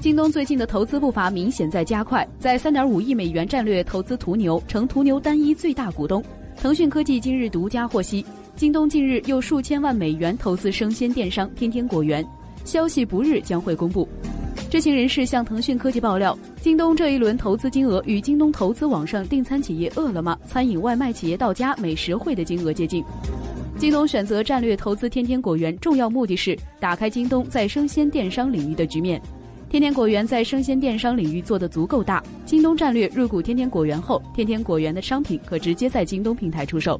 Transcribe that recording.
京东最近的投资步伐明显在加快，在三点五亿美元战略投资途牛，成途牛单一最大股东。腾讯科技今日独家获悉，京东近日又数千万美元投资生鲜电商天天果园，消息不日将会公布。知情人士向腾讯科技爆料，京东这一轮投资金额与京东投资网上订餐企业饿了么、餐饮外卖企业到家美食汇的金额接近。京东选择战略投资天天果园，重要目的是打开京东在生鲜电商领域的局面。天天果园在生鲜电商领域做得足够大，京东战略入股天天果园后，天天果园的商品可直接在京东平台出售。